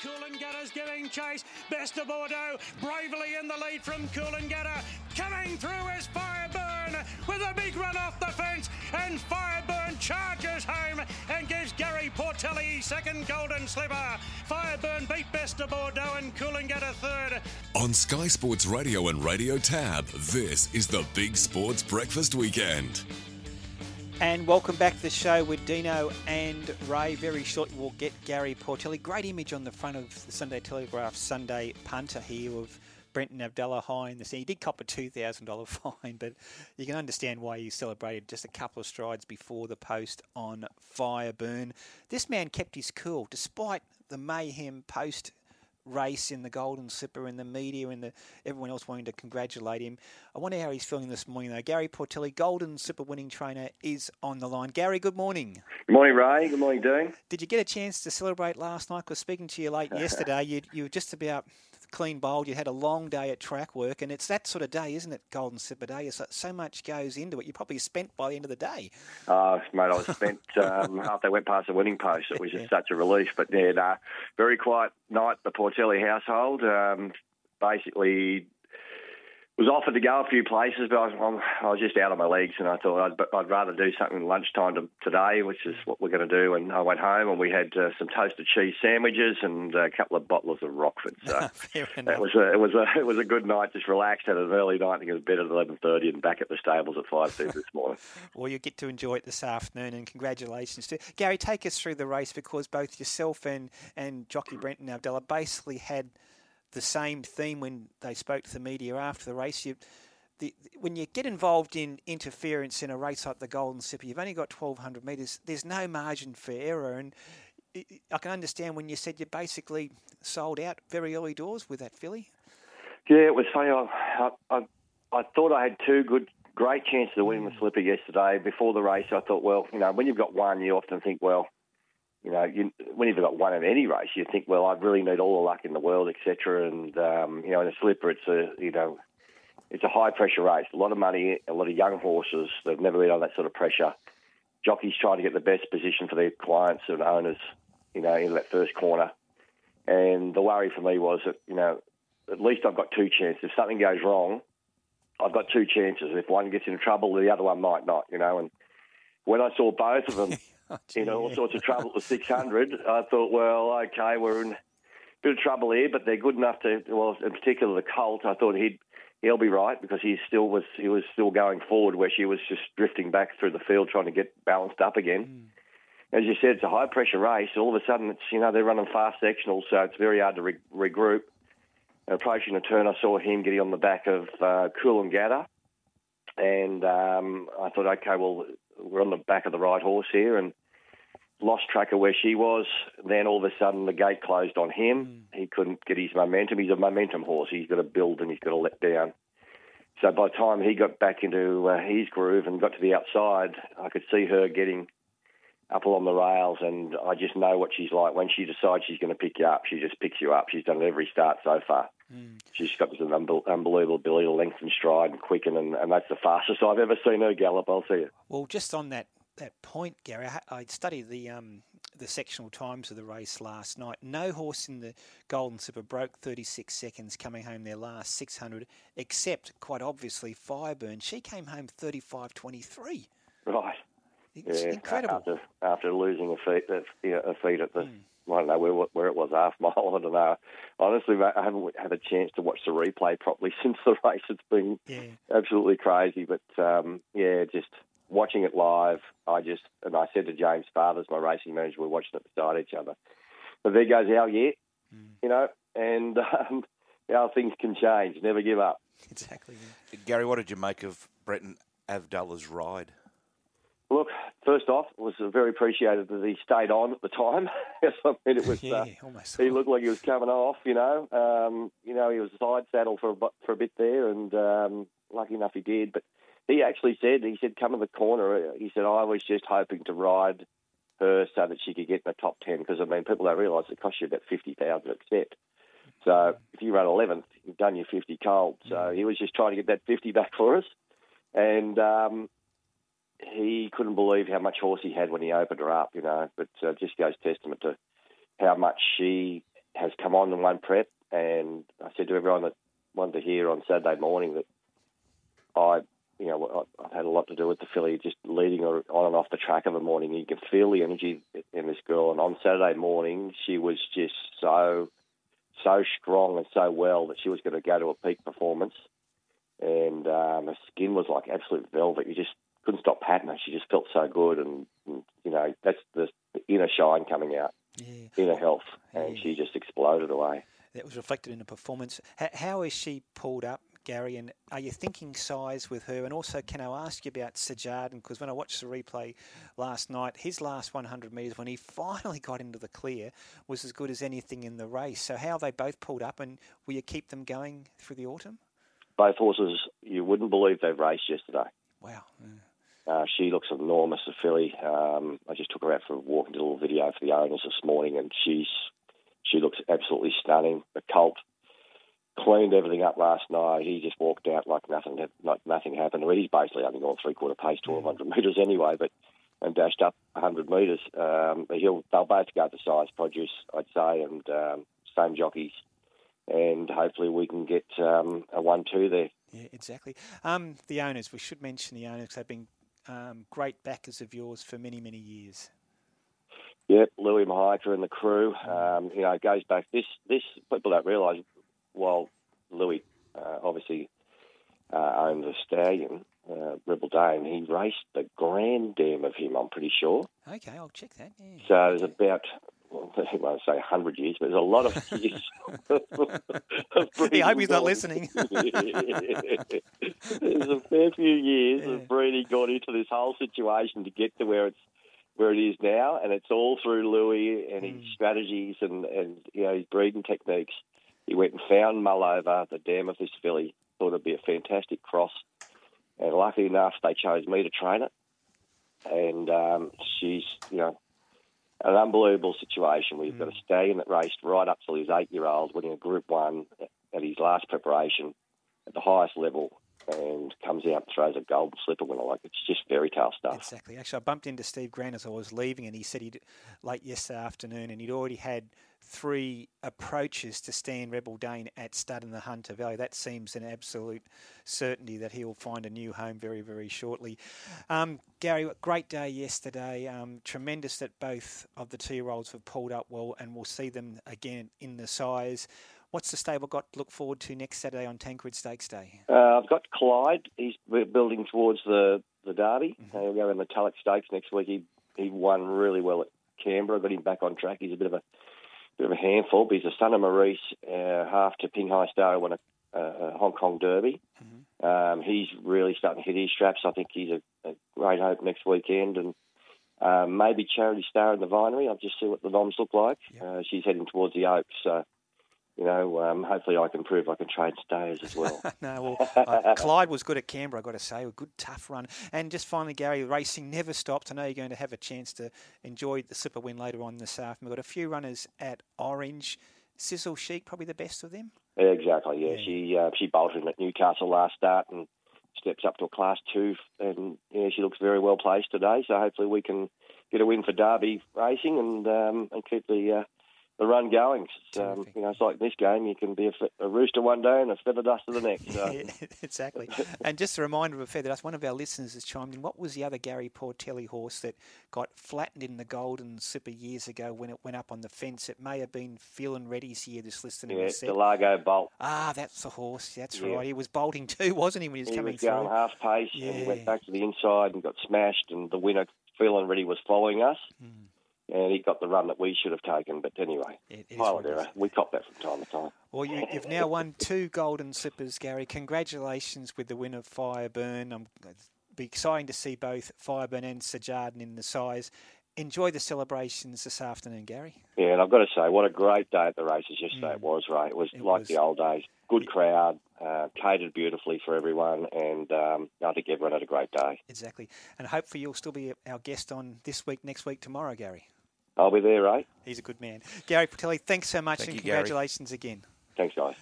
Coolangatta's giving chase. Best of Bordeaux bravely in the lead from Coolangatta. Coming through is Fireburn with a big run off the fence. And Fireburn charges home and gives Gary Portelli second golden slipper. Fireburn beat Best of Bordeaux and Coolangatta third. On Sky Sports Radio and Radio Tab, this is the Big Sports Breakfast Weekend. And welcome back to the show with Dino and Ray. Very shortly, we'll get Gary Portelli. Great image on the front of the Sunday Telegraph Sunday punter here of Brenton Avdulla high in the sea. He did cop a $2,000 fine, but you can understand why he celebrated just a couple of strides before the post on Fireburn. This man kept his cool despite the mayhem post race in the Golden Slipper and the media and the, everyone else wanting to congratulate him. I wonder how he's feeling this morning, though. Gary Portelli, Golden Slipper winning trainer, is on the line. Gary, good morning. Good morning, Ray. Good morning, Dean. Did you get a chance to celebrate last night? Because speaking to you late yesterday, you, you were just about clean bowled. You had a long day at track work, and it's that sort of day, isn't it? Golden Slipper Day. So, so much goes into it. You're probably spent by the end of the day. Oh, mate, I was spent um, after I went past the winning post. It was just such a relief. But yeah, nah, very quiet night. The Portelli household. Um, basically was offered to go a few places, but I was, I was just out of my legs, and I thought I'd, I'd rather do something lunchtime to, today, which is what we're going to do. And I went home, and we had uh, some toasted cheese sandwiches and a couple of bottles of Rockford. So it was a, it was a it was a good night, just relaxed. Had an early night. I think it was bed at eleven thirty, and back at the stables at five thirty this morning. well, you get to enjoy it this afternoon, and congratulations to Gary. Take us through the race because both yourself and and jockey Brenton Avdulla basically had the same theme when they spoke to the media after the race. You, the, when you get involved in interference in a race like the Golden Slipper, you've only got 1,200 metres. There's no margin for error, and I can understand when you said you basically sold out very early doors with that filly. Yeah, it was funny. I, I, I thought I had two good, great chances of winning the mm. Slipper yesterday. Before the race, I thought, well, you know, when you've got one, you often think, well, you know, you, when you've got one in any race, you think, well, I really need all the luck in the world, etc. And um, you know, in a slipper, it's a you know, it's a high pressure race. A lot of money, a lot of young horses. that have never been on that sort of pressure. Jockeys trying to get the best position for their clients and owners, you know, in that first corner. And the worry for me was that you know, at least I've got two chances. If something goes wrong, I've got two chances. If one gets into trouble, the other one might not. You know, and when I saw both of them. Oh, you know, all sorts of trouble at 600. I thought, well, okay, we're in a bit of trouble here, but they're good enough to. Well, in particular, the Colt. I thought he'd he'll be right because he still was he was still going forward where she was just drifting back through the field trying to get balanced up again. Mm. As you said, it's a high pressure race. All of a sudden, it's you know they're running fast sectionals, so it's very hard to re- regroup. Approaching the turn, I saw him getting on the back of uh, Coolangatta, and um, I thought, okay, well, we're on the back of the right horse here, and lost track of where she was. Then all of a sudden, the gate closed on him. Mm. He couldn't get his momentum. He's a momentum horse. He's got to build and he's got to let down. So by the time he got back into uh, his groove and got to the outside, I could see her getting up along the rails, and I just know what she's like. When she decides she's going to pick you up, she just picks you up. She's done it every start so far. Mm. She's got this unbelievable ability to lengthen stride and quicken, and, and that's the fastest I've ever seen her gallop. I'll see you. Well, just on that that point, Gary, I, studied the um, the sectional times of the race last night. No horse in the Golden Slipper broke 36 seconds coming home their last 600, except quite obviously Fireburn. She came home 35.23. Right. It's yeah, incredible. After, after losing a feet, a feet at the. Mm. I don't know where where it was half mile. I don't know. Honestly, I haven't had a chance to watch the replay properly since the race. It's been yeah. absolutely crazy. But um, yeah, just watching it live, I just and I said to James Fathers, my racing manager, we're watching it beside each other. But there goes our year, mm. you know, and um, how things can change. Never give up. Exactly. Yeah. Gary, what did you make of Brenton Avdulla's ride? Look, first off, it was very appreciated that he stayed on at the time. Yes, I mean, it was yeah, uh, almost. He looked like he was coming off. You know, um, you know, he was side saddle for a, for a bit there, and um, lucky enough he did. But he actually said, he said, come to the corner. He said, I was just hoping to ride her so that she could get in the top 10 because, I mean, people don't realise it costs you about 50000 to accept. So if you run 11th, you've done your 50 cold. So he was just trying to get that 50 back for us. And um, he couldn't believe how much horse he had when he opened her up, you know. But uh, just goes testament to how much she has come on in one prep, and I said to everyone that wanted to hear on Saturday morning that I, you know, I've had a lot to do with the filly just leading her on and off the track of a morning. You can feel the energy in this girl, and on Saturday morning she was just so, so strong and so well that she was going to go to a peak performance, and um, her skin was like absolute velvet. You just couldn't stop patting her. She just felt so good, and, and you know that's the, the inner shine coming out, Yeah. inner health, and Yeah. she just exploded away. That was reflected in the performance. H- how is she pulled up, Gary? And are you thinking Sires' with her? And also, can I ask you about Sajardin? Because when I watched the replay last night, his last 100 metres, when he finally got into the clear, was as good as anything in the race. So, how they both pulled up? And will you keep them going through the autumn? Both horses, you wouldn't believe they've raced yesterday. Wow. Yeah. Uh, she looks enormous, a filly. Um, I just took her out for a walk and did a little video for the owners this morning, and she's she looks absolutely stunning. The colt cleaned everything up last night. He just walked out like nothing like nothing happened. Mean, he's basically only gone three quarter pace, twelve hundred metres anyway, but and dashed up hundred metres. Um, he'll they'll both go to Sires' Produce, I'd say, and um, same jockeys, and hopefully we can get um, a one-two there. Yeah, exactly. Um, the owners, we should mention the owners. They've been um, great backers of yours for many, many years. Yep, Louis Mahitra and the crew. Um, you know, it goes back. This this people don't realise. While Louis uh, obviously uh, owned the stallion, uh, Rebel Dane, he raced the grand dam of him. I'm pretty sure. Okay, I'll check that. Yeah. So there's about. Well, I won't say 100 years, but there's a lot of years. of Yeah, I hope he's not listening. There's a fair few years Yeah. of breeding got into this whole situation to get to where it's where it is now, and it's all through Louis and his Mm. strategies and and you know his breeding techniques. He went and found Mullover, the dam of this filly. Thought it'd be a fantastic cross, and lucky enough, they chose me to train it. And um, she's you know an unbelievable situation. We've got a stallion that raced right up till his eight year old, winning a Group One at his last preparation at the highest level, and comes out and throws a golden slipper winner. Like it's just fairy tale stuff. Exactly. Actually, I bumped into Steve Grant as I was leaving, and he said he'd late yesterday afternoon, and he'd already had three approaches to stand Rebel Dane at stud in the Hunter Valley. That seems an absolute certainty that he'll find a new home very, very shortly. Um, Gary, great day yesterday. Um, tremendous that both of the two-year-olds have pulled up well, and we'll see them again in the Sires'. What's the stable got to look forward to next Saturday on Tancred Stakes Day? Uh, I've got Clyde. He's building towards the the Derby. Mm-hmm. Uh, he'll go in Metallic Stakes next week. He he won really well at Canberra. Got him back on track. He's a bit of a bit of a handful, but he's a son of Maurice, uh, half to Ping Hai Star, who won a, a Hong Kong Derby. Mm-hmm. Um, he's really starting to hit his straps. I think he's a, a great hope next weekend, and um, maybe Charity Star in the Vinery. I'll just see what the noms look like. Yep. Uh, she's heading towards the Oaks, so you know, um, hopefully I can prove I can trade stayers as well. no, well, uh, Clyde was good at Canberra, I've got to say. A good, tough run. And just finally, Gary, racing never stopped. I know you're going to have a chance to enjoy the Slipper win later on this afternoon. We've got a few runners at Orange. Sizzle Sheik, probably the best of them. Yeah, exactly. Yeah, Yeah. she uh, she bolted at Newcastle last start and steps up to a class two, and yeah, she looks very well placed today. So hopefully we can get a win for Derby Racing and um, and keep the uh, the run going. It's, um, you know, it's like this game. You can be a, a rooster one day and a feather duster the next. So. Yeah, exactly. and just a reminder of a Feather Dust, one of our listeners has chimed in. What was the other Gary Portelli horse that got flattened in the Golden Slipper years ago when it went up on the fence? It may have been Feeling Ready's here, this listener Yeah, said. Delago Bolt. Ah, that's the horse. That's Yeah. right. He was bolting too, wasn't he, when he was He coming was going through? half pace and he went back to the inside and got smashed. And the winner, feeling ready, was following us. Hmm. And he got the run that we should have taken. But anyway, It is pilot what it is. error. We cop that from time to time. Well, you, you've now won two golden slippers, Gary. Congratulations with the win of Fireburn. I'm, it'll be exciting to see both Fireburn and Sajardin in the Sires'. Enjoy the celebrations this afternoon, Gary. Yeah, and I've got to say, what a great day at the races yesterday it was, Ray. It was Mm. It like was. the old days. Good crowd, uh, catered beautifully for everyone, and um, I think everyone had a great day. Exactly. And hopefully you'll still be our guest on this week, next week, tomorrow, Gary. I'll be there, Ray. He's a good man. Gary Portelli, thanks so much Thank and you, Gary. congratulations again. Thanks, guys.